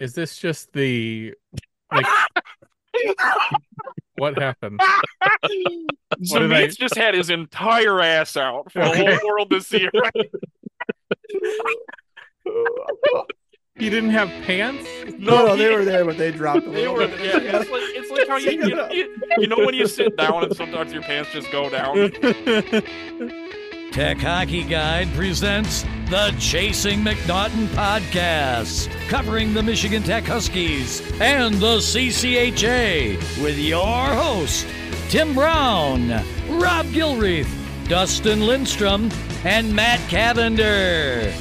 Is this just the like what happened? So did I- just had his entire ass out for the whole world to see. Right? You didn't have pants? No, no, he- they were there, but they dropped a They little were, bit. yeah. It's like it's like how you, you, you, you know when you sit down and sometimes your pants just go down. Tech Hockey Guide presents the Chasing MacNaughton podcast, covering the Michigan Tech Huskies and the CCHA with your host, Tim Brown, Rob Gilreath, Dustin Lindstrom, and Matt Cavender.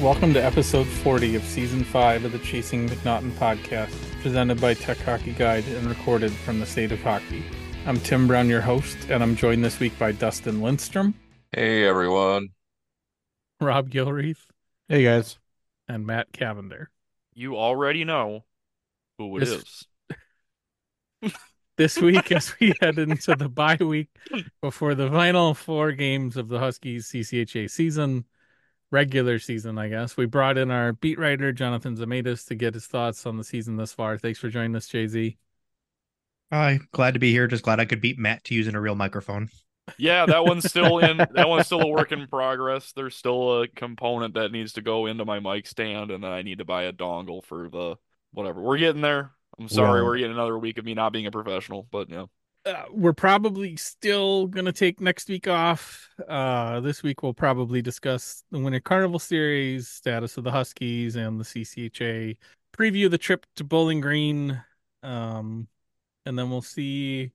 Welcome to episode 40 of season 5 of the Chasing MacNaughton podcast, presented by Tech Hockey Guide and recorded from the state of hockey. I'm Tim Brown, your host, and I'm joined this week by Dustin Lindstrom, Hey everyone. Rob Gilreath, Hey guys. and Matt Cavender. You already know who it This- is. This week, as we head into the bye week before the final four games of the Huskies CCHA season, regular season, I guess, we brought in our beat writer, Jonathan Zamaites, to get his thoughts on the season thus far. Thanks for joining us, Jay Z. Hi, glad to be here. Just glad I could beat Matt to using a real microphone. Yeah, that one's still in. That one's still a work in progress. There's still a component that needs to go into my mic stand, and then I need to buy a dongle for the whatever. We're getting there. I'm sorry, we're getting another week of me not being a professional, but yeah. uh, we're probably still gonna take next week off. Uh, this week we'll probably discuss the Winter Carnival Series, status of the Huskies, and the CCHA. Preview the trip to Bowling Green, um, and then we'll see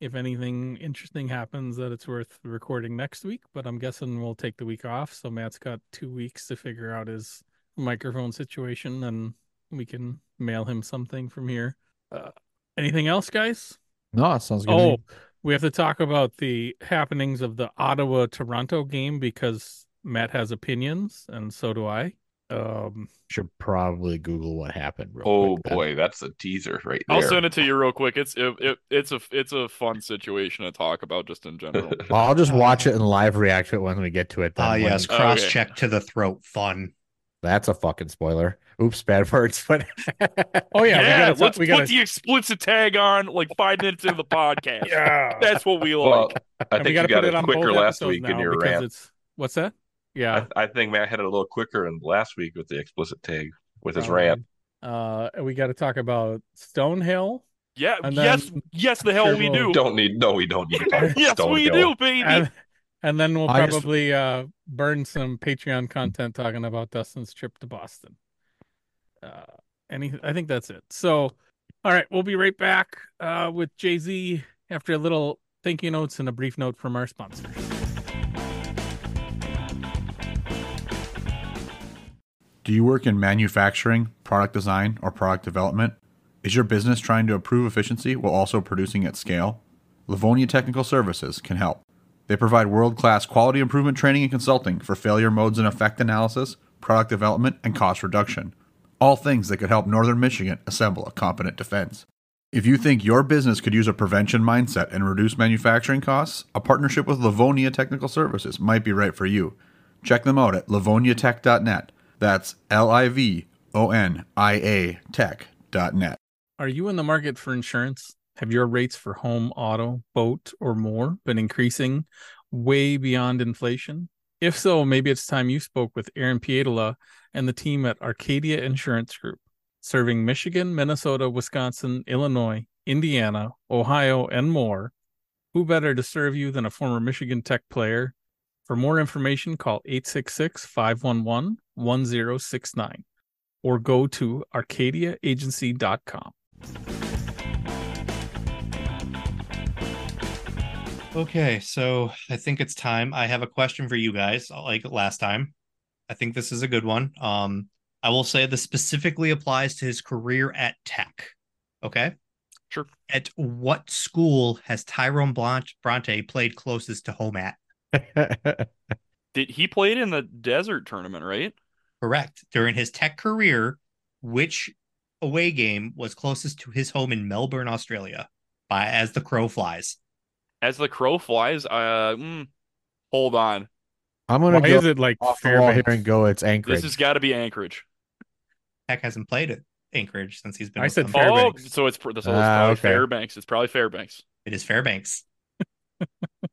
if anything interesting happens that it's worth recording next week. But I'm guessing we'll take the week off. So Matt's got two weeks to figure out his microphone situation, and we can mail him something from here. Uh, anything else, guys? No, it sounds good. Oh, we have to talk about the happenings of the Ottawa Toronto game because Matt has opinions and so do I. Um, should probably Google what happened. Real Oh quick then. boy, that's a teaser right there. I'll send it to you real quick. It's it, it it's a it's a fun situation to talk about just in general. Well, I'll just watch it and live react to it when we get to it. Then Ah, yes, Oh, cross okay. check to the throat. Fun. that's a fucking spoiler. Oops, bad words. But oh yeah, yeah, we gotta, let's we gotta, the explicit tag on like five minutes into the podcast. yeah, That's what we well, like. I And we think you gotta got put it it on quicker last week in your because rant. it's what's that? Yeah, I, I think Matt had it a little quicker in last week with the explicit tag with his probably. rant. Uh, and we got to talk about Stonehill, Yeah, And yes, then- yes, the hell Sure we will. do. Don't need no, we don't need to talk about yes, we do, baby. and, and then we'll I just- probably uh burn some Patreon content talking about Dustin's trip to Boston. Uh, any, I think that's it. So, all right, we'll be right back uh with Jay Z after a little thank you notes and a brief note from our sponsors. Do you work in manufacturing, product design, or product development? Is your business trying to improve efficiency while also producing at scale? Livonia Technical Services can help. They provide world class quality improvement training and consulting for failure modes and effect analysis, product development, and cost reduction. All things that could help Northern Michigan assemble a competent defense. If you think your business could use a prevention mindset and reduce manufacturing costs, a partnership with Livonia Technical Services might be right for you. Check them out at livoniatech.net. That's L I V O N I A tech.net. Are you in the market for insurance? Have your rates for home, auto, boat, or more been increasing way beyond inflation? If so, maybe it's time you spoke with Aaron Pietola and the team at Arcadia Insurance Group, serving Michigan, Minnesota, Wisconsin, Illinois, Indiana, Ohio, and more. Who better to serve you than a former Michigan Tech player? For more information, call 866 511 1069 or go to arcadiaagency.com. Okay, so I think it's time. I have a question for you guys, like last time. I think this is a good one. Um, I will say this specifically applies to his career at Tech. Okay. Sure. At what school has Tyrone Blanche Bronte played closest to home at? Did he played in the desert tournament, right? Correct. During his Tech career, which away game was closest to his home in Melbourne, Australia, by as the crow flies? As the crow flies, uh, mm, hold on. I'm gonna Why go is it like off here Fairbanks? and go. It's Anchorage. This has got to be Anchorage. Tech hasn't played it. Anchorage since he's been. I with said them. Fair- Oh, so it's so it's Ah, probably okay. Fairbanks. It's probably Fairbanks. It is Fairbanks.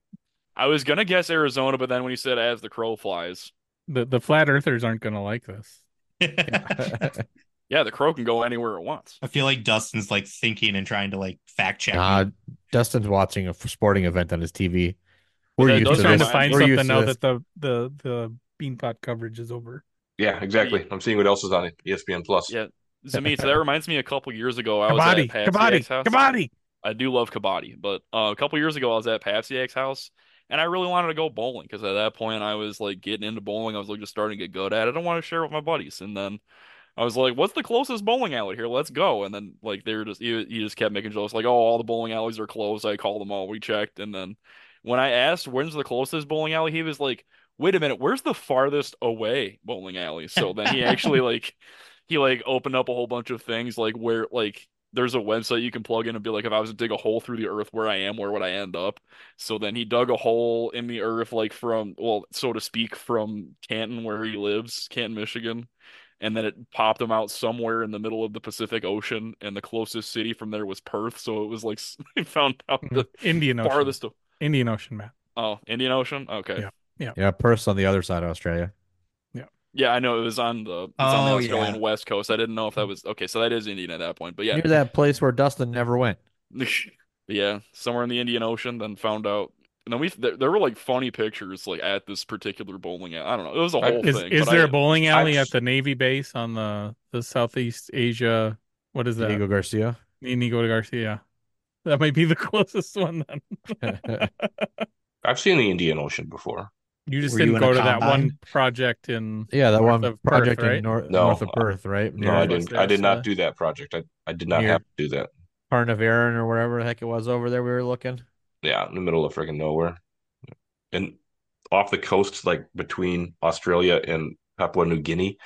I was gonna guess Arizona, but then when you said as the crow flies, The the flat earthers aren't gonna like this. yeah, the crow can go anywhere it wants. I feel like Dustin's like thinking and trying to like fact check. Uh, Dustin's watching a sporting event on his TV. Well, We're that used to He's trying this. to find We're something now that the the the beanpot coverage is over. Yeah, exactly. I'm seeing what else is on E ESPN Plus. Yeah, Zamit, so that reminds me a couple years ago. I was at Patsy kabaddi, house. kabaddi. I do love kabaddi, but uh, a couple years ago I was at Papsiak's house and I really wanted to go bowling because at that point I was like getting into bowling. I was like just starting to get good at it. I wanted to share it with my buddies, and then I was like, "What's the closest bowling alley here? Let's go!" And then like they were just he, he just kept making jokes like, "Oh, all the bowling alleys are closed." I called them all. We checked, and then when I asked when's the closest bowling alley, he was like, "Wait a minute, where's the farthest away bowling alley?" So then he actually like he like opened up a whole bunch of things like where like there's a website you can plug in and be like if I was to dig a hole through the earth where I am where would I end up so then he dug a hole in the earth like from well so to speak from Canton where he lives Canton Michigan and then it popped him out somewhere in the middle of the Pacific Ocean and the closest city from there was Perth so it was like he found out mm, the Indian Ocean. farthest Indian Ocean, Matt. oh Indian Ocean okay Yeah. Yeah, Perth's on the other side of Australia. Yeah I know it was on the it's on the Oh, Australian yeah. west coast I didn't know if that was okay so that is Indian at that point but yeah Near that place where Dustin never went. Yeah, somewhere in the Indian Ocean. Then found out, and then we there, there were like funny pictures like at this particular bowling alley. I don't know. It was a I- whole Is thing. is there I- a bowling alley I've- at the Navy base on the the Southeast Asia? What is that? Diego Garcia. Inigo Garcia. That might be the closest one then. I've seen the Indian Ocean before. You just Were didn't in a go to that one project in yeah, that one of Perth, project right? in nor- No, north of Perth, right? No, I didn't. I did not do that project. I, I did not Near- have to do that. Carnarvon or whatever the heck it was over there. We were looking. Yeah, in the middle of freaking nowhere, and off the coast, like between Australia and Papua New Guinea,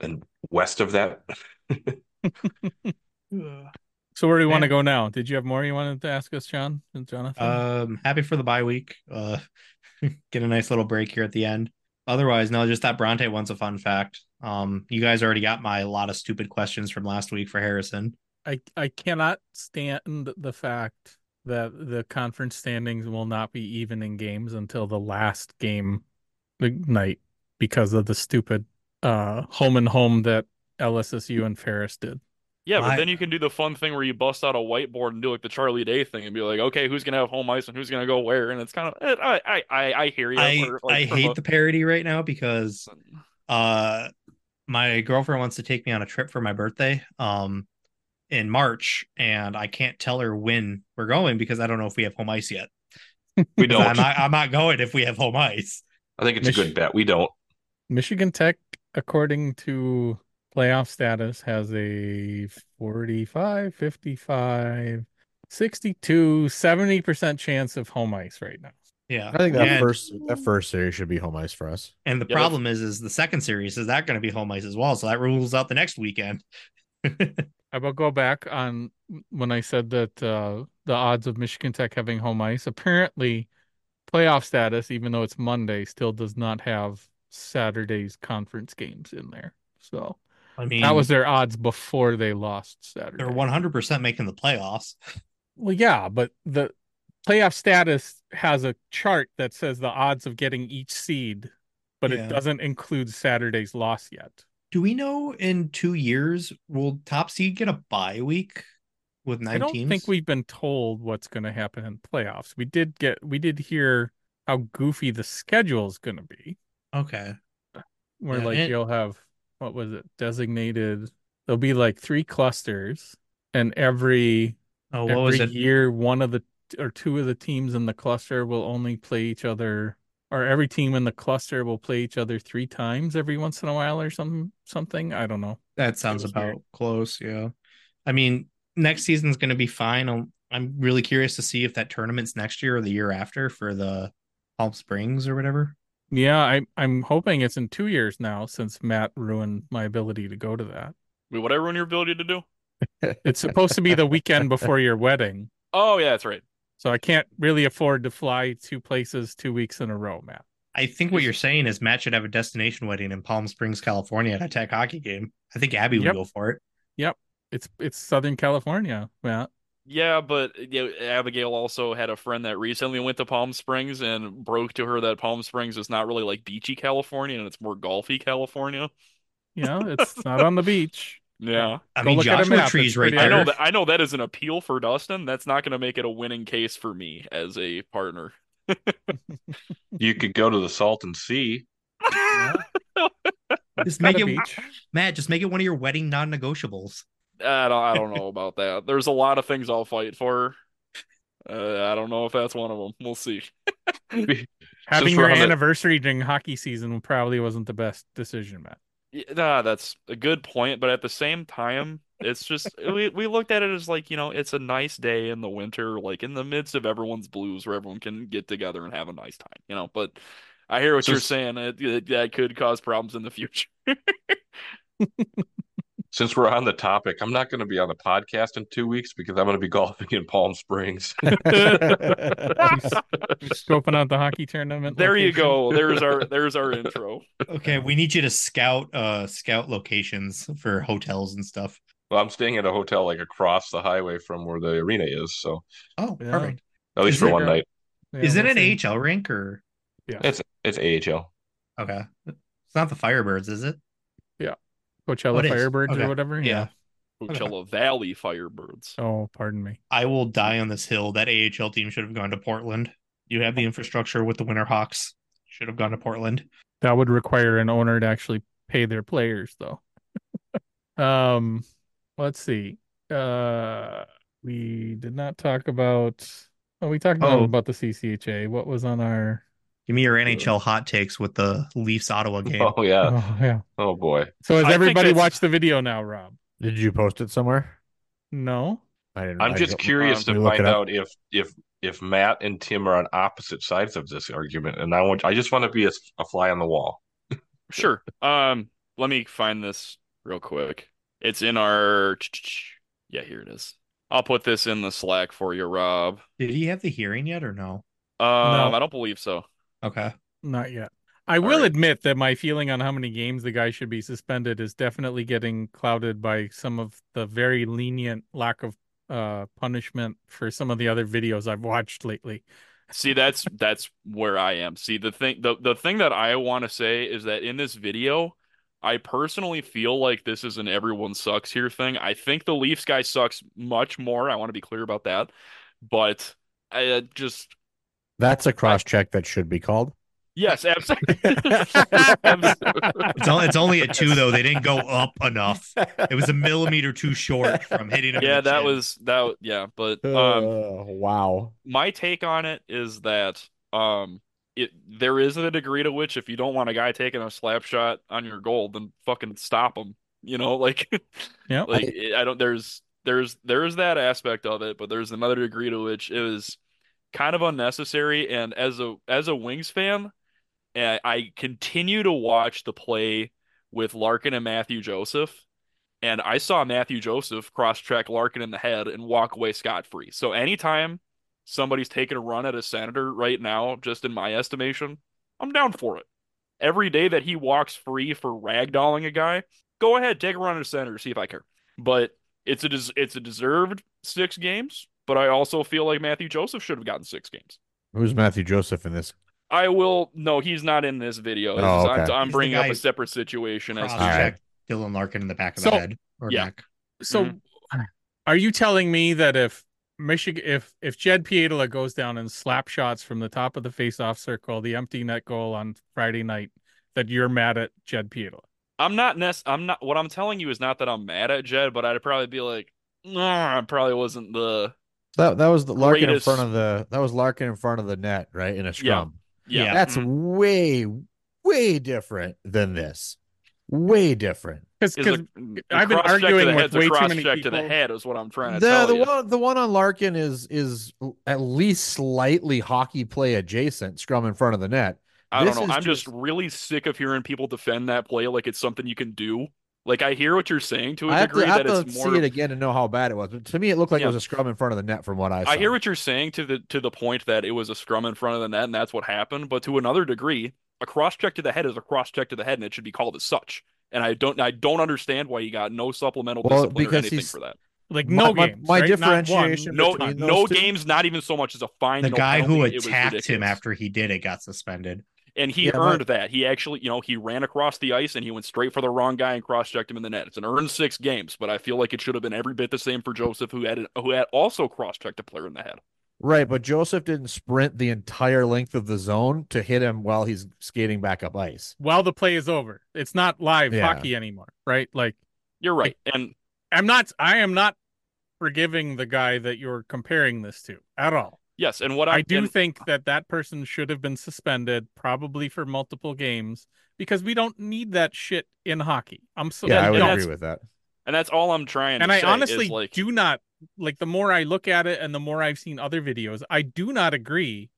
and west of that. So where do you want to go now? Did you have more you wanted to ask us, John and Jonathan? Um, happy for the bye week. Uh, get a nice little break here at the end. Otherwise, no, just that Bronte one's a fun fact. Um, you guys already got my lot of stupid questions from last week for Harrison. I I cannot stand the fact that the conference standings will not be even in games until the last game night because of the stupid uh home and home that LSSU and Ferris did. Yeah, but I- then you can do the fun thing where you bust out a whiteboard and do like the Charlie Day thing and be like, okay, who's gonna have home ice and who's gonna go where? And it's kind of I I I, I hear you. I or, like, I hate a- the parody right now because uh my girlfriend wants to take me on a trip for my birthday um in March and I can't tell her when we're going because I don't know if we have home ice yet. We I'm don't. I'm not going if we have home ice. I think it's a good bet. We don't. Michigan Tech, according to playoff status, has a 45, 55, 62, 70% chance of home ice right now. Yeah. I think that and, first that first series should be home ice for us. and the Yeah, problem is is the second series is that going to be home ice as well. So that rules out the next weekend. I will go back on when I said that uh, the odds of Michigan Tech having home ice. Apparently, playoff status, even though it's Monday, still does not have Saturday's conference games in there. So I mean that was their odds before they lost Saturday. they're 100% making the playoffs. Well, yeah, but the playoff status has a chart that says the odds of getting each seed, but Yeah. it doesn't include Saturday's loss yet. Do we know in 2 years will top seed get a bye week with 9 I don't teams? think we've been told what's going to happen in playoffs. We did get, we did hear how goofy the schedule is going to be, Okay. where Yeah, like and- you'll have what was it designated? There'll be like three clusters, and every Oh, what was it? year one of the or two of the teams in the cluster will only play each other or every team in the cluster will play each other three times every once in a while or some something i don't know That sounds about weird. close, yeah. I mean, next season's going to be fine. I'm, I'm really curious to see if that tournament's next year or the year after for the Palm Springs or whatever. Yeah i i'm hoping it's in two years now since matt ruined my ability to go to that Wait, would I ruin your ability to do? it's supposed to be the weekend before your wedding Oh yeah, that's right. so i can't really afford to fly two places two weeks in a row matt I think what you're saying is Matt should have a destination wedding in Palm Springs, California at a tech hockey game. I think Abby would Yep. go for it. Yep. It's it's Southern California. Yeah. Yeah, but uh, you know, Abigail also had a friend that recently went to Palm Springs and broke to her that Palm Springs is not really like beachy California and it's more golfy California. You know, it's not on the beach. Yeah. I Go mean, look at a Joshua Tree's right pretty I there. know that I know that is an appeal for Dustin. That's not going to make it a winning case for me as a partner. You could go to the Salton Sea. Yeah. Just make it, beach. Matt. Just make it one of your wedding non-negotiables. I don't I don't know about that. There's a lot of things I'll fight for. Uh, I don't know if that's one of them. We'll see. Having your we're on the- anniversary during hockey season probably wasn't the best decision, Matt. Yeah, nah, that's a good point, but at the same time, it's just we we looked at it as like, you know, it's a nice day in the winter, like in the midst of everyone's blues where everyone can get together and have a nice time, you know. But I hear what you're saying. It, it, that could cause problems in the future. Since we're on the topic, I'm not going to be on the podcast in two weeks because I'm going to be golfing in Palm Springs. Scoping out the hockey tournament. There you go. There's our there's our intro. Okay, we need you to scout uh scout locations for hotels and stuff. well, I'm staying at a hotel like across the highway from where the arena is, so Oh, Yeah. perfect. at least Is for it- one night. Yeah, Is it an see. AHL rink or Yeah. It's it's AHL. okay? It's not the Firebirds, is it? Coachella Oh. Firebirds Okay. or whatever? Yeah. Coachella Valley Firebirds. Oh, pardon me. I will die on this hill. That AHL team should have gone to Portland. You have the infrastructure with the Winter Hawks. Should have gone to Portland. That would require an owner to actually pay their players, though. um, let's see. Uh, we did not talk about. Oh, we talked Oh. about the CCHA. What was on our? Give me your NHL hot takes with the Leafs Ottawa game. Oh yeah. Oh, yeah. Oh boy. So has I everybody watched the video now, Rob? Did you post it somewhere? No. I didn't. I'm I just curious to find out if if if Matt and Tim are on opposite sides of this argument, and I want I just want to be a, a fly on the wall. Sure. Um, let me find this real quick. It's in our yeah, here it is. I'll put this in the Slack for you, Rob. Did he have the hearing yet or no? Um, No. I don't believe so. Okay. Not yet. I will right. admit that my feeling on how many games the guy should be suspended is definitely getting clouded by some of the very lenient lack of uh punishment for some of the other videos I've watched lately. See, that's that's where I am. See, the thing the the thing that I want to say is that in this video, I personally feel like this is an everyone sucks here thing. I think the Leafs guy sucks much more. I want to be clear about that. But I uh, just That's a cross check that should be called. yes, absolutely. It's only, it's only a two though. They didn't go up enough. It was a millimeter too short from hitting him. yeah, that chin. was that yeah, but um Uh, wow. my take on it is that um it there is a degree to which if you don't want a guy taking a slap shot on your goal, then fucking stop him. You know, like Yeah. like it- I don't there's there's there's that aspect of it, but there's another degree to which it was kind of unnecessary. And as a as a Wings fan, I, I continue to watch the play with Larkin and Matthew Joseph. And I saw Matthew Joseph cross track Larkin in the head and walk away scot free. So anytime somebody's taking a run at a senator right now, just in my estimation, I'm down for it. Every day that he walks free for ragdolling a guy, go ahead, take a run at a senator, see if I care. But it's a des- it's a deserved six games. But I also feel like Matthew Joseph should have gotten six games. Who's Matthew Joseph in this? I will. No, he's not in this video. This Oh, is- I'm. I'm bringing up a separate situation. As cross to, All check Dylan Larkin in the back of So- the head or Yeah. neck. So Mm-hmm. are you telling me that if Michigan if if Jed Pietila goes down and slap shots from the top of the face-off circle, the empty net goal on Friday night, that you're mad at Jed Pietila? I'm not nec- I'm not. What I'm telling you is not that I'm mad at Jed, but I'd probably be like, nah, I probably wasn't the. That that was the Larkin Greatest- in front of the that was Larkin in front of the net, right? In a scrum. Yeah, Yeah. That's Mhm. way way different than this. Way different. Because Is a- the I've been arguing with way too cross many check to the head is what I'm trying to The tell the you. one the one on Larkin is is at least slightly hockey play adjacent, scrum in front of the net. I don't know. I'm just just- really sick of hearing people defend that play like it's something you can do. Like I hear what you're saying to a I have degree to, I have that to it's see more. it again to know how bad it was. But to me, it looked like Yeah. it was a scrum in front of the net from what I saw. I hear what you're saying to the to the point that it was a scrum in front of the net and that's what happened. But to another degree, a cross check to the head is a cross check to the head and it should be called as such. and I don't I don't understand why he got no supplemental Well, discipline or because anything he's- for that. Like no my- games. my right? Not one, differentiation No, no two? games, not even so much as a fine. The no guy who penalty. It attacked him after he did it got suspended. And he Yeah, but- earned that. He actually, you know, he ran across the ice and he went straight for the wrong guy and cross-checked him in the net. It's an earned six games, but I feel like it should have been every bit the same for Joseph, who had who had also cross-checked a player in the head. Right, but Joseph didn't sprint the entire length of the zone to hit him while he's skating back up ice. while the play is over. It's not live Yeah. hockey anymore, right? Like You're right, and I'm not I am not forgiving the guy that you're comparing this to at all. Yes, and what I, I do and- think that that person should have been suspended probably for multiple games because we don't need that shit in hockey. I'm so Yeah, I would agree with that. and that's all I'm trying. and to I say honestly is like, do not like the more I look at it and the more I've seen other videos, I do not agree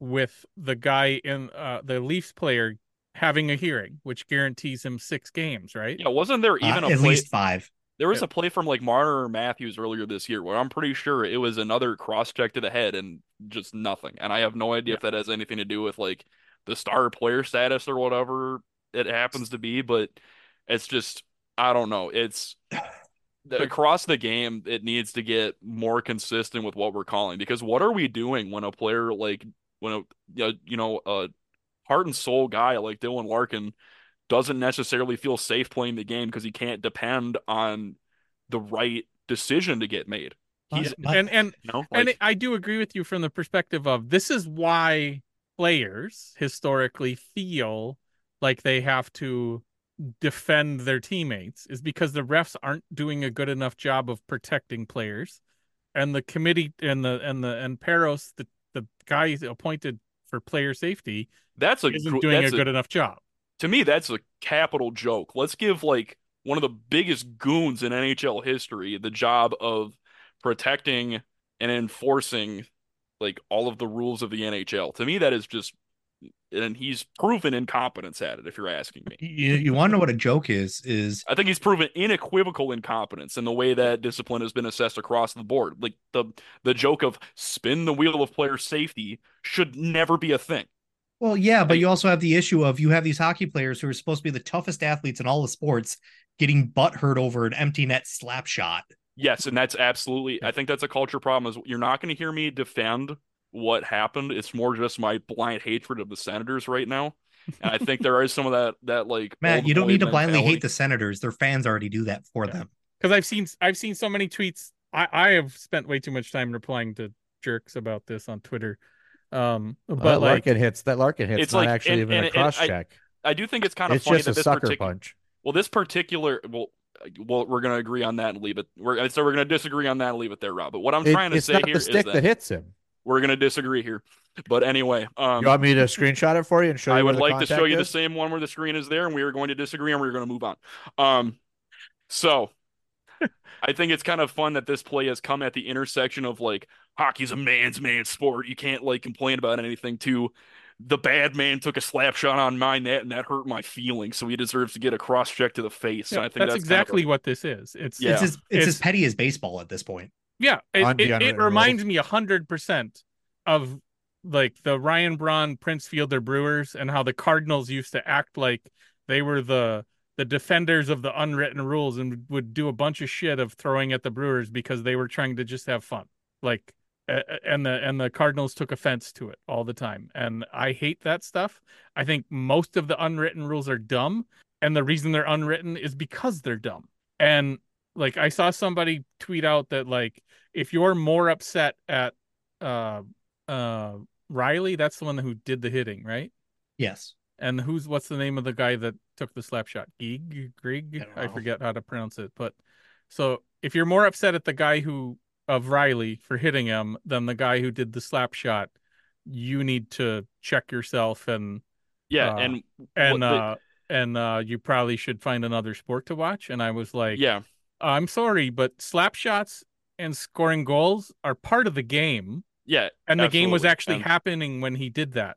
with the guy in uh, the Leafs player having a hearing, which guarantees him six games, right? yeah, wasn't there even Uh, a at play? least five. There was Yeah. a play from like Marner or Matthews earlier this year where I'm pretty sure it was another cross-check to the head and just nothing. And I have no idea if that has anything to do with like the star player status or whatever it happens to be, but it's just I don't know. It's across the game it needs to get more consistent with what we're calling because what are we doing when a player like when a you know a heart and soul guy like Dylan Larkin doesn't necessarily feel safe playing the game because he can't depend on the right decision to get made. He's My- And and you know and I do agree with you from the perspective of this is why players historically feel like they have to defend their teammates is because the refs aren't doing a good enough job of protecting players and the committee and the and the and Parros the the guy appointed for player safety that's a isn't doing a that's good enough job. To me that's a capital joke. Let's give like one of the biggest goons in NHL history the job of protecting and enforcing like all of the rules of the NHL. To me that is just and he's proven incompetence at it if you're asking me. You, you want to know what a joke is? Is I think he's proven unequivocal incompetence in the way that discipline has been assessed across the board. Like the the joke of spin the wheel of player safety should never be a thing. Well, yeah, but you also have the issue of you have these hockey players who are supposed to be the toughest athletes in all the sports getting butt hurt over an empty net slap shot. Yes, and that's absolutely I think that's a culture problem is you're not going to hear me defend what happened. It's more just my blind hatred of the Senators right now. And I think there is some of that that like Matt, you don't need to blindly hate the Senators. Their fans already do that for Yeah. them. because I've seen I've seen so many tweets. I I have spent way too much time replying to jerks about this on Twitter. Um, but that like Larkin hits that Larkin hits It's not like- actually and- even and- a cross check. I do think it's kind of It's funny just that a this sucker particular punch. Well, this particular well, well, we're gonna agree on that and leave it. We're so we're gonna disagree on that and leave it there, Rob. But what I'm It- trying to it's say not here the is stick that, that hits him. we're gonna disagree here. But anyway, um, You want me to screenshot it for you and show you I would the like to show you the same one where the screen is there, and we are going to disagree, and we're going to move on. Um, so I think it's kind of fun that this play has come at the intersection of like hockey's a man's man sport. You can't like complain about anything. To the bad man took a slap shot on my net, and that hurt my feelings, so he deserves to get a cross check to the face. Yeah, and I think that's, that's, kind of exactly a- what this is. It's Yeah. It's as it's, It's- as petty as baseball at this point. yeah. It, it, it reminds me a hundred percent of like the Ryan Braun Prince Fielder Brewers and how the Cardinals used to act like they were the the defenders of the unwritten rules and would do a bunch of shit of throwing at the Brewers because they were trying to just have fun. Like and the and the Cardinals took offense to it all the time. And I hate that stuff. I think most of the unwritten rules are dumb and the reason they're unwritten is because they're dumb. And like I saw somebody tweet out that like if you're more upset at uh uh Rielly, that's the one who did the hitting, right? Yes. And who's what's the name of the guy that took the slap shot? Geeg, Grig, I I forget how to pronounce it. But so if you're more upset at the guy who of Rielly for hitting him than the guy who did the slap shot, you need to check yourself and yeah, uh, and and what the- uh and uh you probably should find another sport to watch. And I was like, yeah, I'm sorry, but slap shots and scoring goals are part of the game. yeah, And the game was actually And- happening when he did that.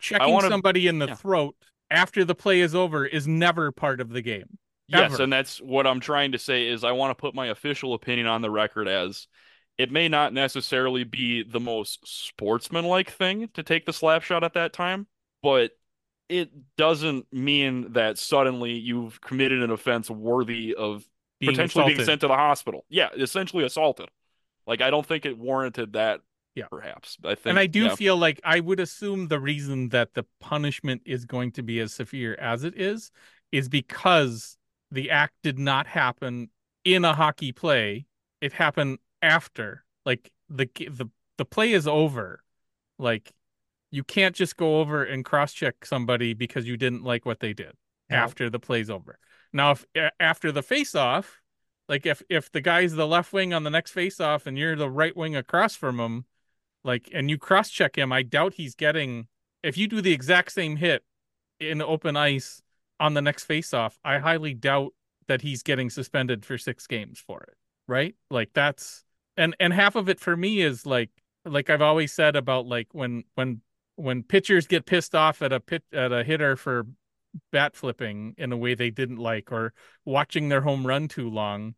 Checking wanna- somebody in the yeah. throat after the play is over is never part of the game. Yes, and that's what I'm trying to say is I want to put my official opinion on the record as it may not necessarily be the most sportsmanlike thing to take the slap shot at that time, but it doesn't mean that suddenly you've committed an offense worthy of Being potentially being sent to the hospital. Yeah, essentially assaulted. Like I don't think it warranted that. Yeah. perhaps. I think, and I do yeah. feel like I would assume the reason that the punishment is going to be as severe as it is is because the act did not happen in a hockey play. It happened after. Like the the the play is over. Like you can't just go over and cross check somebody because you didn't like what they did Yeah. after the play's over. Now if after the face off, like if if the guy's the left wing on the next face off and you're the right wing across from him, like and you cross check him, I doubt he's getting if you do the exact same hit in open ice on the next face off, I highly doubt that he's getting suspended for 6 games for it, right? Like that's and and half of it for me is like like I've always said about like when when when pitchers get pissed off at a pit at a hitter for bat flipping in a way they didn't like or watching their home run too long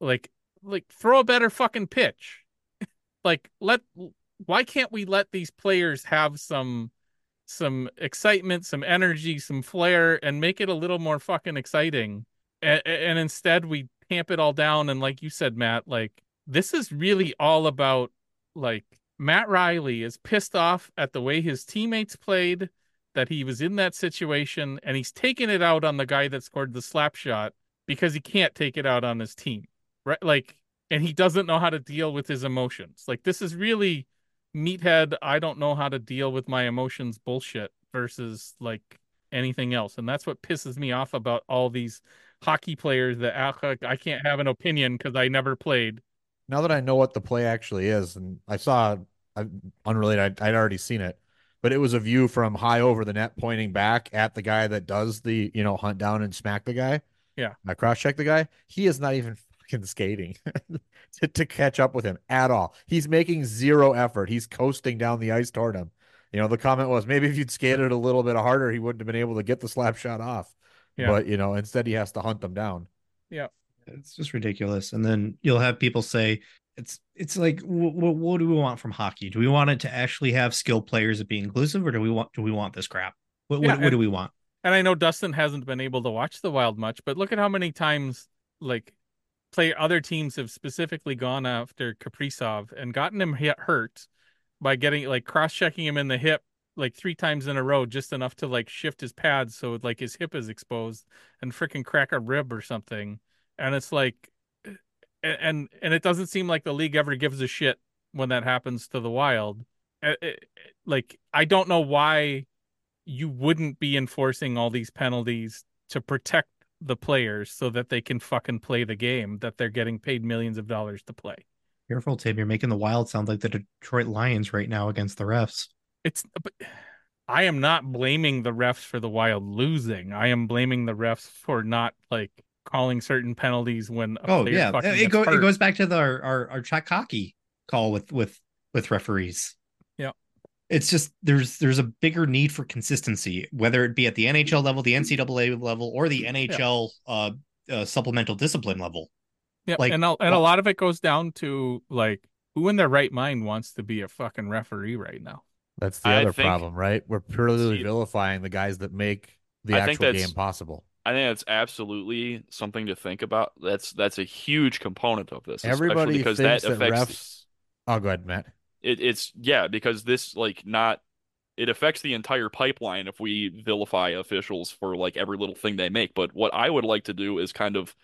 like like throw a better fucking pitch like let why can't we let these players have some some excitement some energy some flair and make it a little more fucking exciting? And, and instead we tamp it all down and like you said matt like this is really all about like matt rielly is pissed off at the way his teammates played that he was in that situation and he's taking it out on the guy that scored the slap shot because he can't take it out on his team right? Like and he doesn't know how to deal with his emotions. Like this is really meathead i don't know how to deal with my emotions bullshit versus like anything else and that's what pisses me off about all these hockey players that i can't have an opinion because i never played now that I know what the play actually is, and I saw I, unrelated, I'd, I'd already seen it, but it was a view from high over the net, pointing back at the guy that does the you know hunt down and smack the guy. Yeah. I cross check the guy. He is not even fucking skating to, to catch up with him at all. He's making zero effort. He's coasting down the ice toward him. You know, the comment was maybe if you'd skated a little bit harder, he wouldn't have been able to get the slap shot off. Yeah. But you know, instead he has to hunt them down. Yeah. It's just ridiculous. And then you'll have people say it's it's like what, what do we want from hockey? Do we want it to actually have skilled players that be inclusive, or do we want do we want this crap? What Yeah, what, what and- do we want? and I know Dustin hasn't been able to watch the Wild much, but look at how many times like play other teams have specifically gone after Kaprizov and gotten him hurt by getting like cross checking him in the hip like three times in a row, just enough to like shift his pads so like his hip is exposed and freaking crack a rib or something. And it's like, eh, and and it doesn't seem like the league ever gives a shit when that happens to the Wild. It- eh, Like I don't know why you wouldn't be enforcing all these penalties to protect the players so that they can fucking play the game that they're getting paid millions of dollars to play. Careful, Tim. You're making the Wild sound like the Detroit Lions right now against the refs. It's but I am not blaming the refs for the Wild losing. I am blaming the refs for not like calling certain penalties when Oh yeah, it, go, it goes back to the our our, our Czech hockey call with with with referees. Yeah. It's just there's there's a bigger need for consistency, whether it be at the NHL level, the NCAA level, or the NHL uh, uh, supplemental discipline level. Yeah, like, and a, and a lot of it goes down to like who in their right mind wants to be a fucking referee right now. That's the I other think- problem, right? We're purely See- vilifying the guys that make the I actual game possible. I think that's absolutely something to think about. That's that's a huge component of this, Everybody because thinks that that, affects refs. Oh, go ahead, Matt. It, it's yeah because this like not it affects the entire pipeline if we vilify officials for like every little thing they make. But what i would like to do is kind of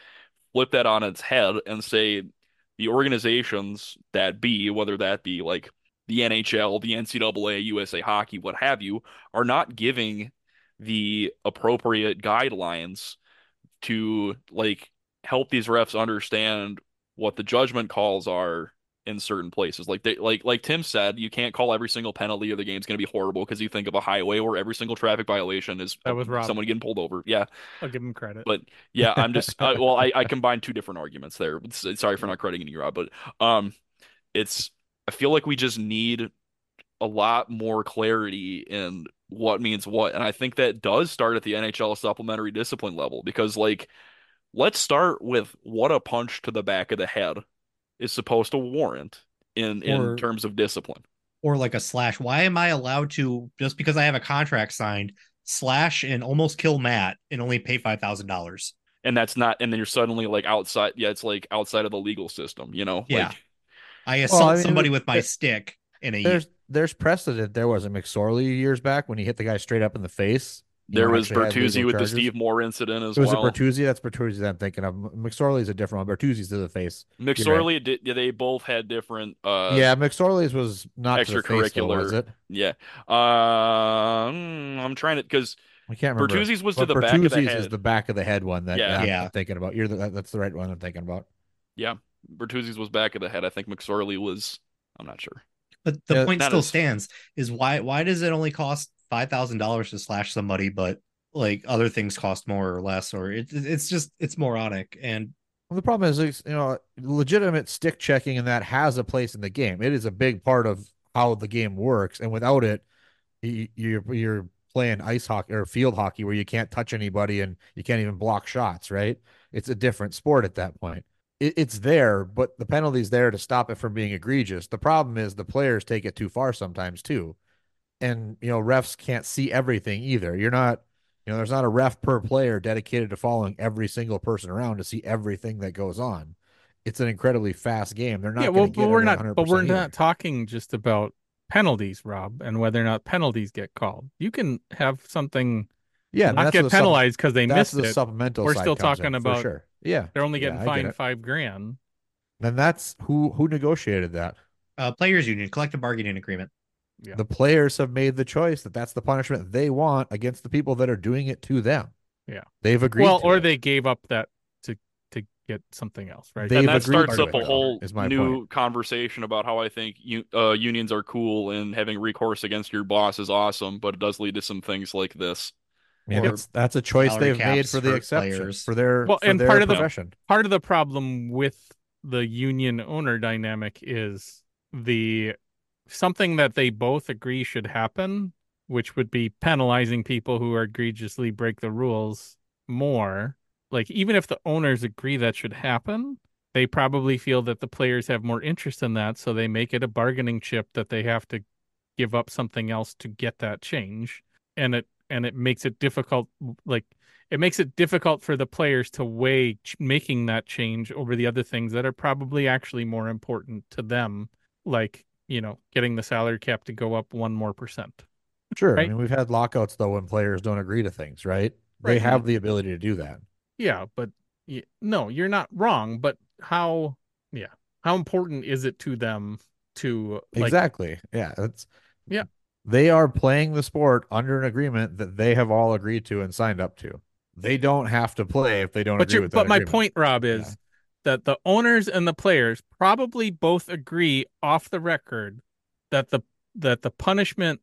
flip that on its head and say the organizations that be whether that be like the nhl the ncaa usa hockey what have you are not giving the appropriate guidelines to like help these refs understand what the judgment calls are in certain places. Like they like like Tim said, you can't call every single penalty or the game's going to be horrible because you think of a highway where every single traffic violation is That was Rob. someone getting pulled over. Yeah, I'll give him credit. but yeah, I'm just uh, well, I I combined two different arguments there. Sorry for not crediting you, Rob, but um, it's I feel like we just need a lot more clarity in what means what, and I think that does start at the NHL supplementary discipline level because like let's start with what a punch to the back of the head is supposed to warrant in in terms of discipline. or like a slash. Why am I allowed to just because I have a contract signed slash and almost kill Matt and only pay five thousand dollars. and that's not and then you're suddenly like outside yeah it's like outside of the legal system you know Yeah. like I assault I mean, somebody with my there- stick in a There's there's precedent. There was a McSorley years back when he hit the guy straight up in the face. You there was Bertuzzi legal with the. Steve Moore incident as It was well a Bertuzzi. That's Bertuzzi that I'm thinking of. McSorley's a different one. Bertuzzi's to the face. McSorley did yeah, they both had different uh yeah, McSorley's was not to the face, though, was it? yeah uh I'm trying to because I can't remember. Bertuzzi's was to But the back of the Bertuzzi's head is the back of the head one that Yeah. I'm Yeah. thinking about. You're the, that's the right one I'm thinking about. Yeah, Bertuzzi's was back of the head I think McSorley was I'm not sure But the Yeah, point still is- stands is why why does it only cost five thousand dollars to slash somebody, but like other things cost more or less, or it, it's just it's moronic. And Well, the problem is, you know, legitimate stick checking and that has a place in the game. It is a big part of how the game works, and without it, you, you're you're playing ice hockey or field hockey where you can't touch anybody and you can't even block shots. Right? It's a different sport at that point. It's there, but the penalty's there to stop it from being egregious. The problem is the players take it too far sometimes too, and you know refs can't see everything either. You're not you know, there's not a ref per player dedicated to following every single person around to see everything that goes on. It's an incredibly fast game. They're not. yeah, well, but we're not. But we're either. not talking just about penalties, Rob, and whether or not penalties get called. You can have something Yeah, not get where the sup- penalized because they missed the it. supplemental. We're still talking in, about- sure. Yeah, They're only getting I get fined it. five grand. Then that's who who negotiated that. uh, players union collective bargaining agreement. Yeah. The players have made the choice that that's the punishment they want against the people that are doing it to them. Yeah. they've agreed. Well, to or it. they gave up that to to get something else, right? They've and that starts up a whole is my new point. conversation about how I think u- uh, unions are cool and having recourse against your boss is awesome, but it does lead to some things like this. I mean, it's, that's a choice they've made caps for the for exception players. for their Well, for and their part of the- part of the problem with the union owner dynamic is the something that they both agree should happen, which would be penalizing people who egregiously break the rules more. Like even if the owners agree that should happen, they probably feel that the players have more interest in that, so they make it a bargaining chip that they have to give up something else to get that change. And it and it makes it difficult like it makes it difficult for the players to weigh ch- making that change over the other things that are probably actually more important to them, like you know getting the salary cap to go up one more percent. Sure. right? I mean, we've had lockouts though when players don't agree to things, right? They have the ability to do that. Yeah, but y- no, you're not wrong. But how? Yeah, how important is it to them to like? exactly. Yeah. That's Yeah. They are playing the sport under an agreement that they have all agreed to and signed up to. They don't have to play if they don't But agree with but that my point, Rob, is Yeah. That the owners and the players probably both agree off the record that the that the punishment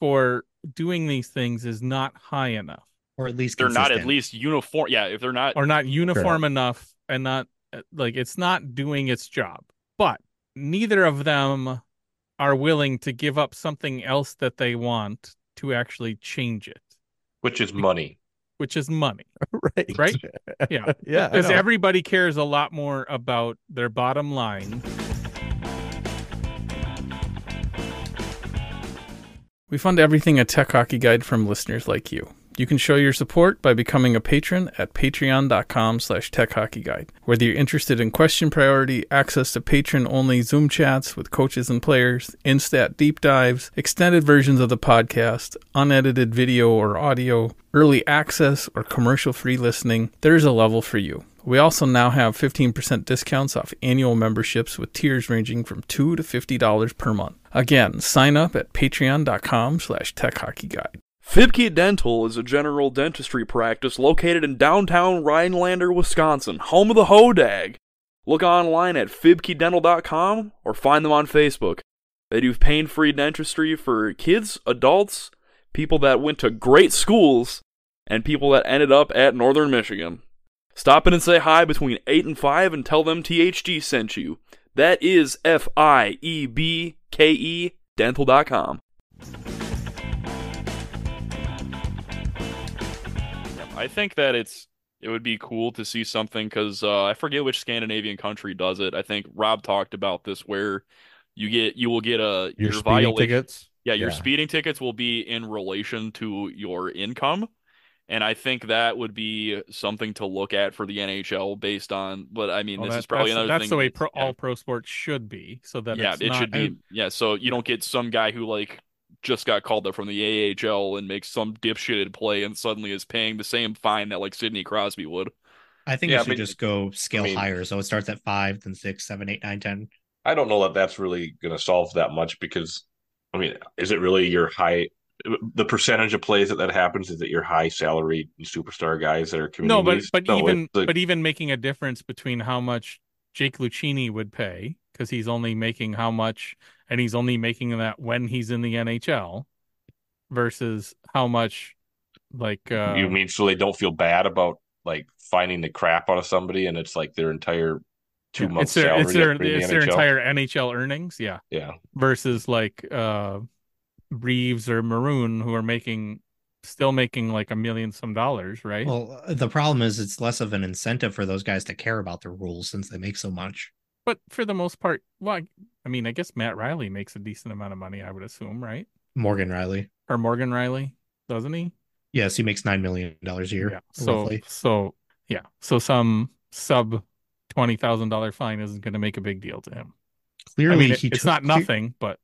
for doing these things is not high enough or at least They're not at least uniform. Yeah, if they're not, or not uniform enough and not uh, like it's not doing its job. But neither of them are willing to give up something else that they want to actually change it, which is money. Which is money. right. Right? Yeah. yeah. Because everybody cares a lot more about their bottom line. We fund everything a Tech Hockey Guide from listeners like you. You can show your support by becoming a patron at patreon.com slash techhockeyguide. Whether you're interested in question priority, access to patron-only Zoom chats with coaches and players, instat deep dives, extended versions of the podcast, unedited video or audio, early access, or commercial-free listening, there's a level for you. We also now have 15% discounts off annual memberships with tiers ranging from 2 to $50 per month. Again, sign up at patreon.com slash techhockeyguide. Fiebke Dental is a general dentistry practice located in downtown Rhinelander, Wisconsin, home of the Hodag. Look online at fiebkedental.com or find them on Facebook. They do pain free dentistry for kids, adults, people that went to great schools, and people that ended up at Northern Michigan. Stop in and say hi between 8 and 5 and tell them THG sent you. That is F I E B K E dental.com. I think that it's it would be cool to see something because uh, I forget which Scandinavian country does it. I think Rob talked about this where you get you will get a your your speeding violation. tickets. Yeah, your Yeah. speeding tickets will be in relation to your income. And I think that would be something to look at for the NHL based on, but I mean, Well, this is probably that's, another that's thing. the way pro, yeah. all pro sports should be, so that yeah, it not, should be. Yeah, so you don't get some guy who like just got called up from the AHL and makes some dipshitted play and suddenly is paying the same fine that like Sidney Crosby would. I think Yeah, it I should mean- just go scale I mean- higher. So it starts at five, then six, seven, eight, nine, ten. I don't know that that's really going to solve that much because, I mean, is it really your high? The percentage of plays that that happens is that your high salary superstar guys that are No, but but No, even it's like- but even making a difference between how much Jake Lucchini would pay because he's only making how much, and he's only making that when he's in the NHL, versus how much, like uh, you mean so they don't feel bad about like finding the crap out of somebody and it's like their entire two yeah, months it's their salary it's their after the it's their entire NHL earnings, yeah, yeah. versus like uh Reaves or Maroon who are making still making like a million some dollars, right? Well, uh, the problem is it's less of an incentive for those guys to care about the rules since they make so much. But for the most part, well, I- I mean, I guess Matt Rielly makes a decent amount of money, I would assume, right? Morgan Rielly. Or Morgan Rielly, doesn't he? Yes, he makes nine million dollars a year. Yeah. So roughly. so yeah. So some sub twenty thousand dollar fine isn't going to make a big deal to him. clearly I mean, it- he it's took- not nothing, but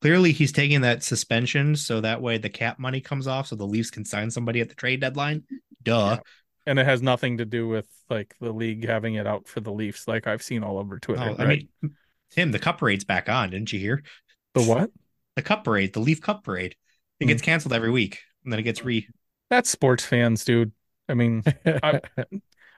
Clearly, he's taking that suspension so that way the cap money comes off, so the Leafs can sign somebody at the trade deadline. Duh. And it has nothing to do with like the league having it out for the Leafs, like I've seen all over Twitter. Oh, I right? mean, Tim, the Cup Parade's back on. Didn't you hear? the what? The Cup Parade, the Leaf Cup Parade. It Hmm. gets canceled every week, and then it gets re. That's sports fans, dude. I mean, I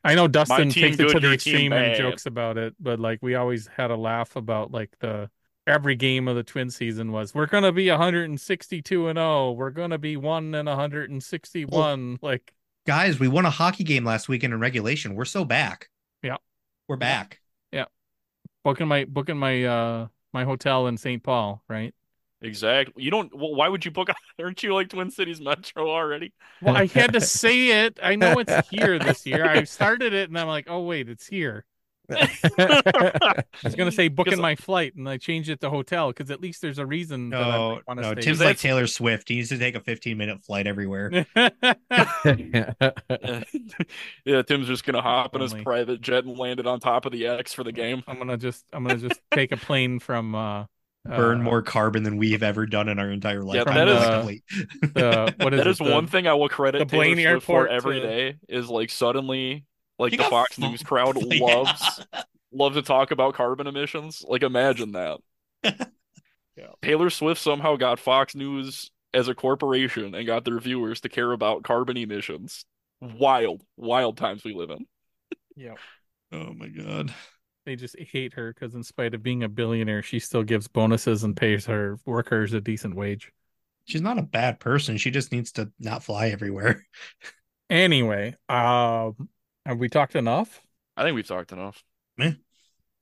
know Dustin team takes it to the extreme and jokes about it, but like we always had a laugh about like the every game of the twin season was we're gonna be 162 and 0, we're gonna be one and 161. Like Guys, we won a hockey game last weekend in regulation. We're so back. Yeah. We're back. Yeah. Booking my booking my uh my hotel in St. Paul, right? Exactly. You don't. Well, why would you book? Aren't you like Twin Cities Metro already? Well, I had to say it. I know it's here this year. I started it and I'm like, oh wait, it's here. I was gonna say booking my flight, and I changed it to hotel because at least there's a reason. that I No, might wanna no. stay. Tim's like Taylor Swift. He needs to take a 15 minute flight everywhere. yeah, Tim's just gonna hop in his private jet and land it on top of the X for the game. I'm gonna just I'm gonna just take a plane from uh Burn uh, more carbon than we've ever done in our entire life. Yeah, that is- the what is That it, is the- one thing I will credit the Taylor Blaine Swift for Airport every to- day is like suddenly like You the Fox full- News crowd Yeah. loves loves to talk about carbon emissions. Like imagine that. Yeah. Taylor Swift somehow got Fox News as a corporation and got their viewers to care about carbon emissions. Wild, wild times we live in. Yeah, oh my god. they just hate her because in spite of being a billionaire, she still gives bonuses and pays her workers a decent wage. She's not a bad person. She just needs to not fly everywhere. Anyway, um, have we talked enough? I think we've talked enough.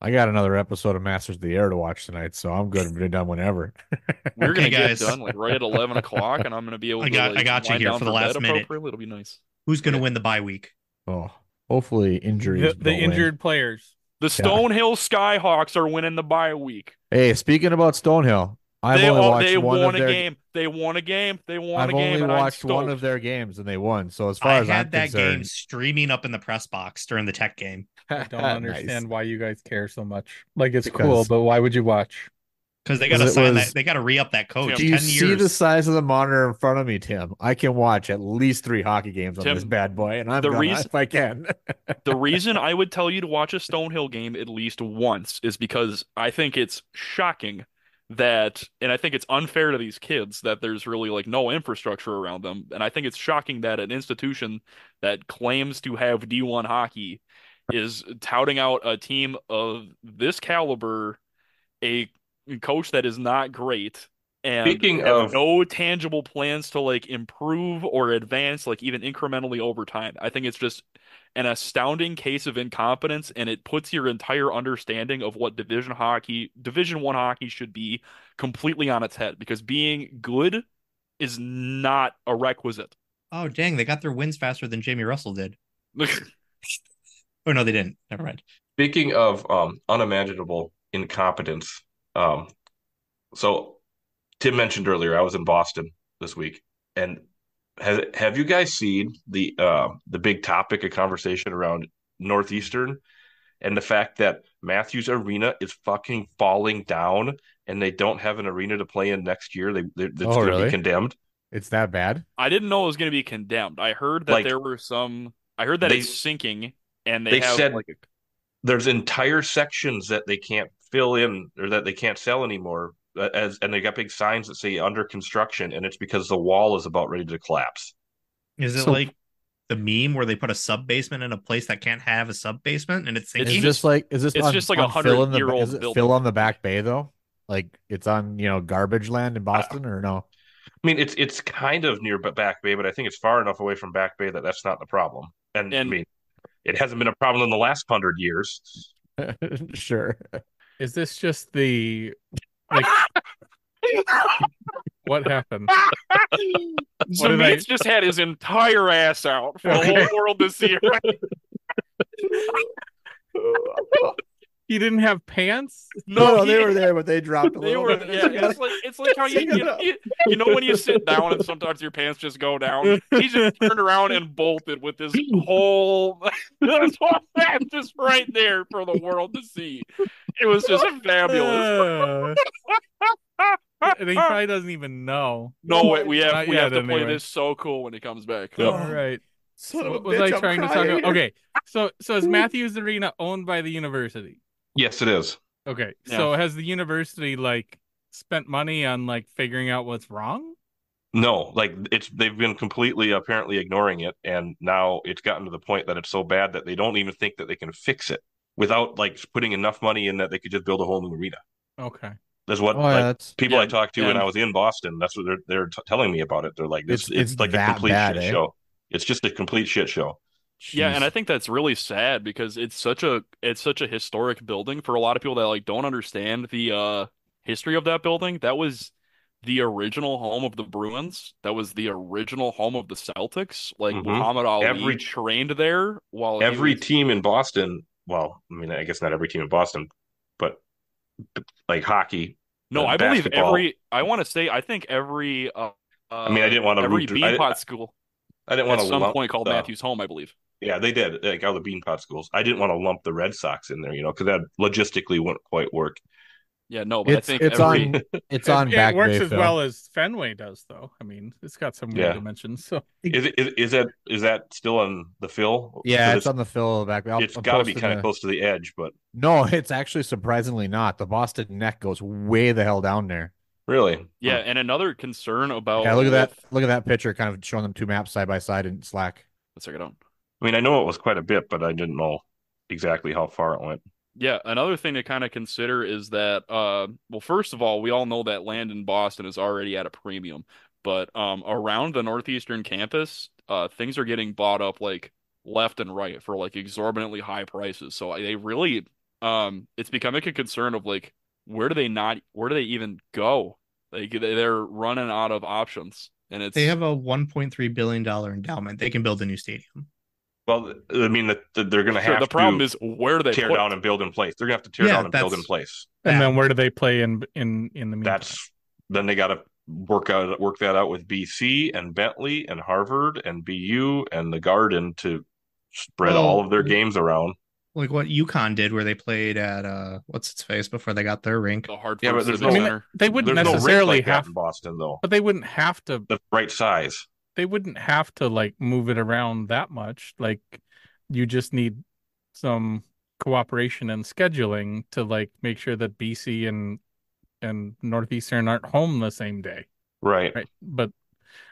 I got another episode of Masters of the Air to watch tonight, so I'm good to be done whenever. We're gonna get guys. done like right at eleven o'clock, and I'm gonna be able I to. got- like, I got you here for the last minute. appropriately. It'll be nice. Who's going to Yeah. win the bye week? oh, hopefully injuries. The, the don't win. injured players. The Stonehill Skyhawks are winning the bye week. Hey, speaking about Stonehill, I've they only all- watched they one won of a their. game. They won a game. They won I've a game. only and I'm watched one of their games, and they won. So as far I as had I'm that game streaming up in the press box during the tech game I don't Nice. understand why you guys care so much. Like it's Because- cool, but why would you watch? because they got to sign was- that. They got to re up that coach. Do you Ten see years. the size of the monitor in front of me, Tim? I can watch at least three hockey games on Tim, this bad boy, and I'm the gonna reason- if I can. the reason I would tell you to watch a Stonehill game at least once is because I think it's shocking that, and I think it's unfair to these kids that there's really like no infrastructure around them. And I think it's shocking that an institution that claims to have D1 hockey is touting out a team of this caliber, a coach that is not great. And Speaking have of- no tangible plans to like improve or advance, like even incrementally over time. I think it's just an astounding case of incompetence and it puts your entire understanding of what division hockey division 1 hockey should be completely on its head because being good is not a requisite oh dang! They got their wins faster than Jamie Russell did. Oh no, they didn't. Never mind. Speaking of um, unimaginable incompetence, um, so Tim mentioned earlier, I was in Boston this week, and have have you guys seen the uh, the big topic of conversation around Northeastern and the fact that Matthews Arena is fucking falling down, and they don't have an arena to play in next year? They they- it's Oh, going to really? be condemned. It's that bad? I didn't know it was going to be condemned. I heard that Like- there were some. I heard that They- it's sinking, and they, they have said- like a, There's entire sections that they can't fill in or that they can't sell anymore. Uh, As and they got big signs that say under construction, and it's because the wall is about ready to collapse. Is it So- like the meme where they put a sub basement in a place that can't have a sub basement and it's It's sinking? Is this like is this it's on, just like a on Phil the- 100-year-old is it building. Phil on the back bay though? Like it's on, you know, garbage land in Boston or no? I mean, it's it's kind of near Ba- Back Bay, but I think it's far enough away from Back Bay that that's not the problem. And, I And- mean, it hasn't been a problem in the last hundred years. sure. Is this just the like what happened? so did I- just had his entire ass out for the whole world to see. Right? He didn't have pants? No, no, he- they were there, but they dropped a They little were, bit. yeah. It's like it's like how you, you, you, you know when you sit down and sometimes your pants just go down. He just turned around and bolted with his whole his whole ass just right there for the world to see. It was just fabulous. And he probably doesn't even know. No, wait, we have Not we have to play anyway. this so cool when he comes back. Yep. All right. Son of What was bitch, I I'm trying to talk about? Okay. So so is Matthews Arena owned by the university? Yes, it is. Okay. Yeah. So has the university like spent money on like figuring out what's wrong? No, like it's they've been completely apparently ignoring it, and now it's gotten to the point that it's so bad that they don't even think that they can fix it without like putting enough money in that they could just build a whole new arena. Okay. That's what Oh, yeah, that's people Yeah, I talked to when I was in Boston. That's what they're they're t- telling me about it. They're like, this, It's- it's, it's like a complete bad, shit eh? show. It's just a complete shit show. Yeah, and. I think that's really sad because it's such a it's such a historic building for a lot of people that like don't understand the uh history of that building. That was the original home of the Bruins. That was the original home of the Celtics. Like Mhm. Muhammad Ali Every- trained there while every was- team in Boston, well, I mean, I guess not every team in Boston, but like hockey. No, uh, I believe basketball. every I want to say I think every uh, I mean, I didn't want to every root. I, school I didn't at want to some lump. point called the- Matthews home, I believe. Yeah, they did. Like all the Beanpot schools. I didn't want to lump the Red Sox in there, you know, because that logistically wouldn't quite work. Yeah, no, but I think it's every on it's It- on it, back works bay, as Phil. well as Fenway does though. I mean, it's got some weird Yeah. dimensions. So Is it is, is that is that still on the fill? Yeah, it's on the fill back. I'll, it's I'll got to be in kind the- of close to the edge, but No, it's actually surprisingly not. The Boston neck goes way the hell down there. Really, yeah, and another concern about Yeah, look at that. Look at that picture, kind of showing them two maps side by side in Slack. Let's check it out. I mean, I know it was quite a bit, but I didn't know exactly how far it went. Yeah, another thing to kind of consider is that, uh, well, first of all, we all know that land in Boston is already at a premium, but um, around the northeastern campus, uh, things are getting bought up like left and right for like exorbitantly high prices. So they really, um, it's becoming a concern of like, where do they not, where do they even go? Like they- they're running out of options, and it's They have a 1.3 billion dollar endowment. They can build a new stadium. Well, I mean, that that they're going to sure, have the problem to is where do they tear put down and build in place. They're going to have to tear Yeah, down and build in place. and Yeah. then where do they play in in in the meantime? That's then they got to work out work that out with BC and Bentley and Harvard and BU and the Garden to spread Well, all of their games around. Like what UConn did, where they played at uh, what's its face before they got their rink. the Hartford Yeah, but there's no- I mean, they wouldn't There's no necessarily like have, in Boston though. but they wouldn't have to. The right size. They wouldn't have to like move it around that much. Like, you just need some cooperation and scheduling to like make sure that BC and and Northeastern aren't home the same day. Right. right but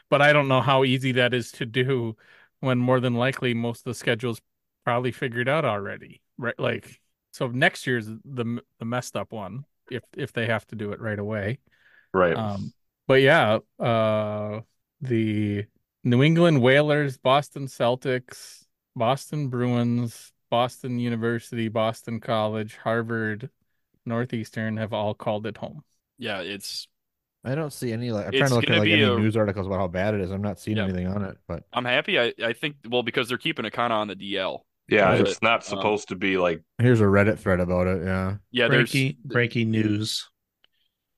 but i don't know how easy that is to do when more than likely most of the schedule's probably figured out already right like so next year's the the messed up one if if they have to do it right away Right. um but yeah uh the new england whalers boston celtics boston bruins boston university boston college harvard northeastern have all called it home Yeah, it's I don't see any like. I'm trying to look at like any a- news articles about how bad it is. I'm not seeing Yeah. anything on it, but I'm happy. I I think well because they're keeping it kind of on the DL. Yeah, but, it's not um, supposed to be like here's a Reddit thread about it. Yeah, Yeah, there's breaking breaking news.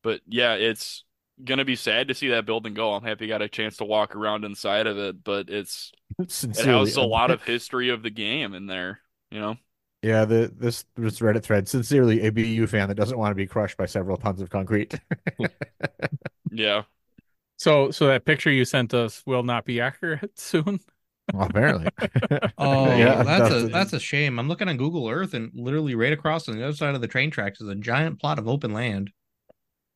but yeah, it's gonna be sad to see that building go. I'm happy I got a chance to walk around inside of it, but it's it Sincerely, has a lot of history of the game in there. You know, Yeah, the this this Reddit thread. Sincerely, a BU fan that doesn't want to be crushed by several tons of concrete. yeah. So, so that picture you sent us will not be accurate soon. Well, apparently. Oh, Yeah, that's a that's a shame. I'm looking on Google Earth, and literally right across on the other side of the train tracks is a giant plot of open land.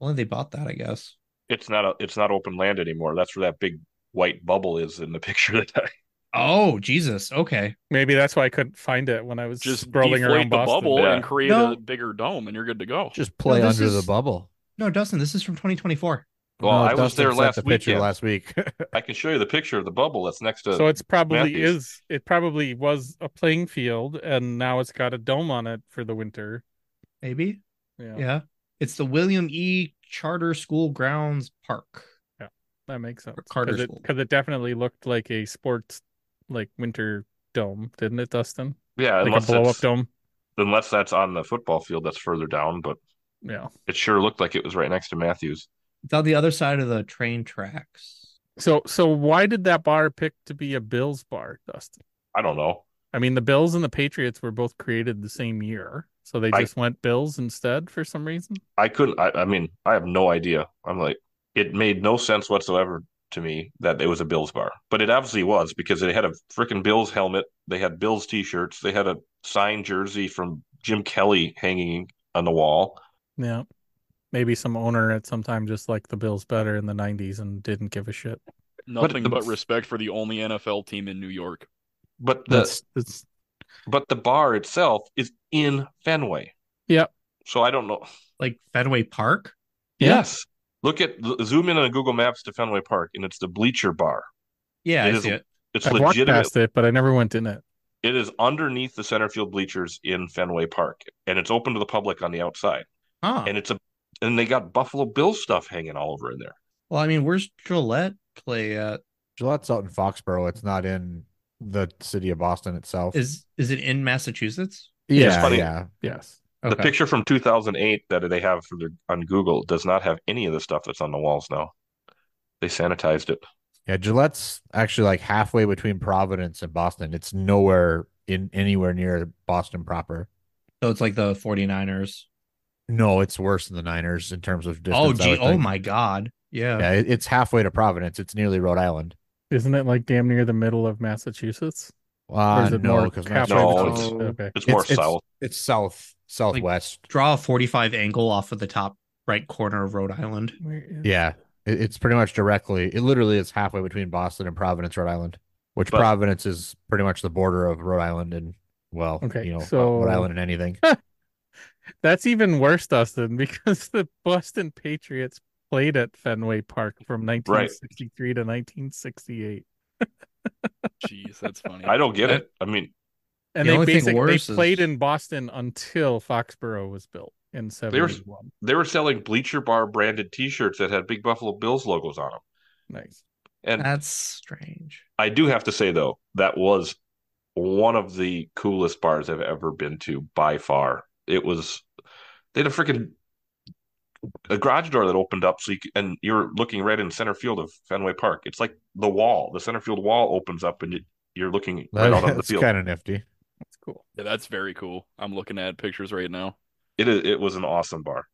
Only they bought that, I guess. It's not a it's not open land anymore. That's where that big white bubble is in the picture that I Oh, Jesus. Okay. Maybe that's why I couldn't find it when I was Just scrolling around the Boston. bubble Yeah. and create No. a bigger dome, and you're good to go. Just play this under is- the bubble. No, Dustin, this is from 2024. Well, No, I was there last the picture weekend. last week. I can show you the picture of the bubble that's next to So it's probably Matthews. is it probably was a playing field and now it's got a dome on it for the winter. Maybe. Yeah, Yeah. It's the William E. Charter School Grounds Park. Yeah, that makes sense. Carter Because it, School. 'cause it definitely looked like a sports like winter dome, didn't it, Dustin? yeah, Like a blow up dome. unless that's on the football field that's further down, but Yeah. it sure looked like it was right next to Matthews. It's on the other side of the train tracks. So so why did that bar pick to be a Bills bar, Dustin? I don't know. I mean, the Bills and the Patriots were both created the same year, so they I- just went Bills instead for some reason. I couldn't. I, I mean, I have no idea. I'm like, it made no sense whatsoever to me that it was a Bills bar, but it obviously was because they had a freaking Bills helmet. They had Bills T-shirts. They had a signed jersey from Jim Kelly hanging on the wall. Yeah. Maybe some owner at some time just liked the Bills better in the 90s and didn't give a shit. Nothing the- but respect for the only NFL team in New York. But the That's that's but the bar itself is in Fenway. Yep. So I don't know. Like Fenway Park? Yeah. Yes. Look at zoom in on Google Maps to Fenway Park, and it's the Bleacher Bar. Yeah, It I is- see it. It's I've walked past it, but I never went in it. It is underneath the center field bleachers in Fenway Park, and it's open to the public on the outside. Huh. And it's a and they got Buffalo Bill stuff hanging all over in there. Well, I mean, where's Gillette play at? Gillette's out in Foxborough. It's not in the city of Boston itself. Is is it in Massachusetts? yeah, funny. yeah. Yes. The picture from 2008 that they have for their, on Google does not have any of the stuff that's on the walls now. They sanitized it. Yeah, Gillette's actually like halfway between Providence and Boston. It's nowhere in anywhere near Boston proper. So it's like the 49ers. No, it's worse than the Niners in terms of distance. oh, gee. Oh, my God. Yeah. Yeah, it- it's halfway to Providence. It's nearly Rhode Island. Isn't it like damn near the middle of Massachusetts? or Uh, is it no, because No, it's- okay. It's more It's- it's- south. it's south southwest. Draw a 45 angle off of the top right corner of Rhode Island. Where is- yeah, it, it's pretty much directly. It literally is halfway between Boston and Providence, Rhode Island. Which But- Providence is pretty much the border of Rhode Island and well, Okay, you know, so- Rhode Island and anything. That's even worse, Dustin, because the Boston Patriots played at Fenway Park from 1963 to 1968. Jeez, that's funny. I don't get That- it. I mean, And The they only thing basically they worse played is- in Boston until Foxborough was built in were- 71. they were selling Bleacher Bar branded T-shirts that had big Buffalo Bills logos on them. Nice. And That's strange. I do have to say though, that was one of the coolest bars I've ever been to by far. It was they had a freaking a garage door that opened up so you could, and you're looking right in center field of Fenway Park. It's like the wall, the center field wall opens up and you, you're looking right out on the That's field. kind of nifty. That's cool. Yeah, that's very cool. I'm looking at pictures right now. It is, it was an awesome bar.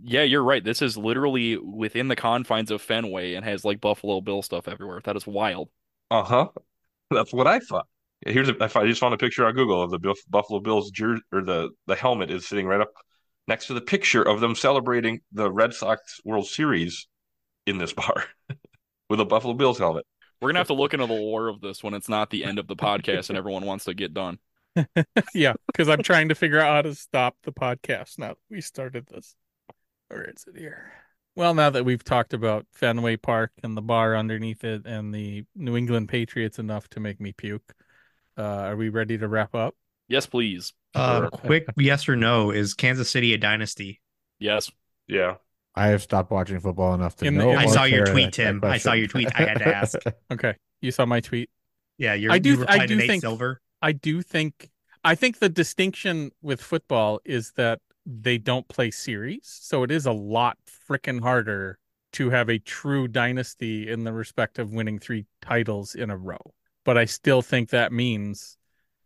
Yeah, you're right. This is literally within the confines of Fenway and has like Buffalo Bill stuff everywhere. That is wild. Uh huh. That's what I thought. Here's a, I I just found a picture on Google of the Buffalo Bills jersey or the the helmet is sitting right up next to the picture of them celebrating the Red Sox World Series in this bar with a Buffalo Bills helmet. We're gonna have to look into the lore of this when it's not the end of the podcast and everyone wants to get done. yeah, because I'm trying to figure out how to stop the podcast now that we started this. Where is it here? Well, now that we've talked about Fenway Park and the bar underneath it and the New England Patriots enough to make me puke, uh, are we ready to wrap up? Yes, please. Uh, Sure. quick yes or no is Kansas City a dynasty? Yes. Yeah. I have stopped watching football enough to In know. in I saw your tweet, Tim. I saw your tweet. I had to ask. Okay, you saw my tweet. Yeah, you're, I do- you I do to Nate think- Silver. I do think I think the distinction with football is that they don't play series, so it is a lot freaking harder to have a true dynasty in the respect of winning three titles in a row. But I still think that means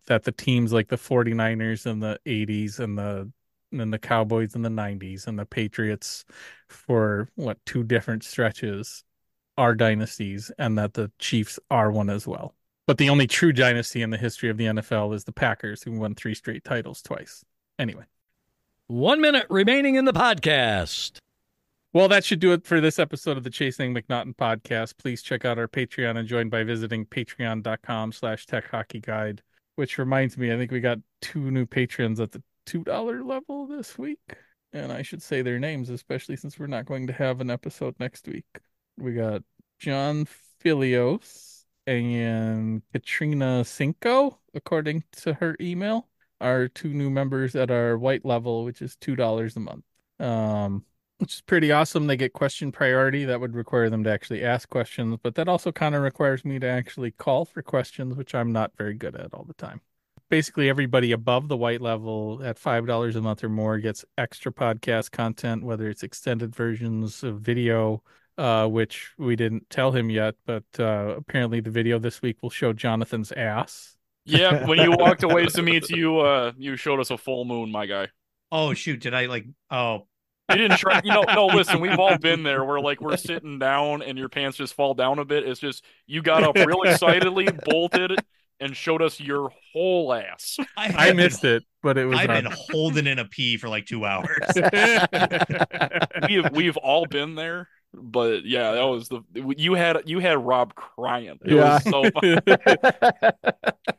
that the teams like the 49ers in the 80s and the and the Cowboys in the 90s and the Patriots for what two different stretches are dynasties and that the Chiefs are one as well. But the only true dynasty in the history of the NFL is the Packers who won three straight titles twice. Anyway. One minute remaining in the podcast. Well, that should do it for this episode of the Chasing MacNaughton podcast. Please check out our Patreon and join by visiting patreon.com slash tech hockey guide. Which reminds me, I think we got two new patrons at the $2 level this week. And I should say their names, especially since we're not going to have an episode next week. We got John Filios and Katrina Cinco, according to her email, are two new members at our white level, which is $2 a month. Um, which is pretty awesome. They get question priority. That would require them to actually ask questions, but that also kind of requires me to actually call for questions, which I'm not very good at all the time. Basically, everybody above the white level at $5 a month or more gets extra podcast content, whether it's extended versions of video, uh, which we didn't tell him yet, but uh, apparently the video this week will show Jonathan's ass. Yeah, when you walked away to meet you, uh, you showed us a full moon, my guy. Oh shoot, did I like? Oh, You didn't try. You know, no. Listen, we've all been there. Where like we're sitting down and your pants just fall down a bit. It's just you got up real excitedly, bolted, and showed us your whole ass. I, I have been- it, but it was I've been holding in a pee for like two hours. We've we've all been there. But yeah, that was the you had you had Rob crying. It Yeah. was so fun.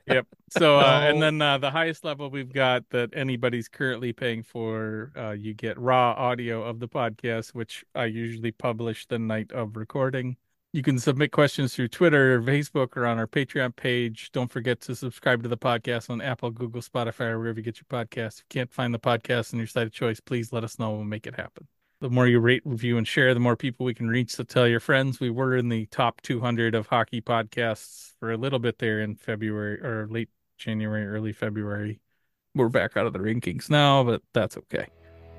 Yep. So, uh, and then uh, the highest level we've got that anybody's currently paying for, uh, you get raw audio of the podcast, which I usually publish the night of recording. You can submit questions through Twitter or Facebook or on our Patreon page. Don't forget to subscribe to the podcast on Apple, Google, Spotify, or wherever you get your podcasts. If you can't find the podcast on your site of choice, please let us know. And we'll make it happen. The more you rate, review, and share, the more people we can reach. So tell your friends. We were in the top 200 of hockey podcasts for a little bit there in February or late January, early February. We're back out of the rankings now, but that's okay.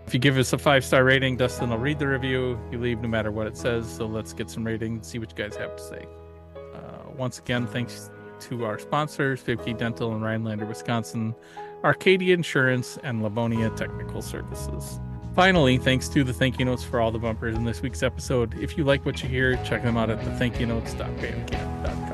If you give us a five star rating, Dustin will read the review. You leave no matter what it says. So let's get some ratings, see what you guys have to say. Uh, once again, thanks to our sponsors, Fiebke Dental in Rhinelander, Wisconsin, Arcadia Insurance, and Livonia Technical Services. Finally, thanks to the thank you notes for all the bumpers in this week's episode. If you like what you hear, check them out at the thank you notes.bandcamp.com.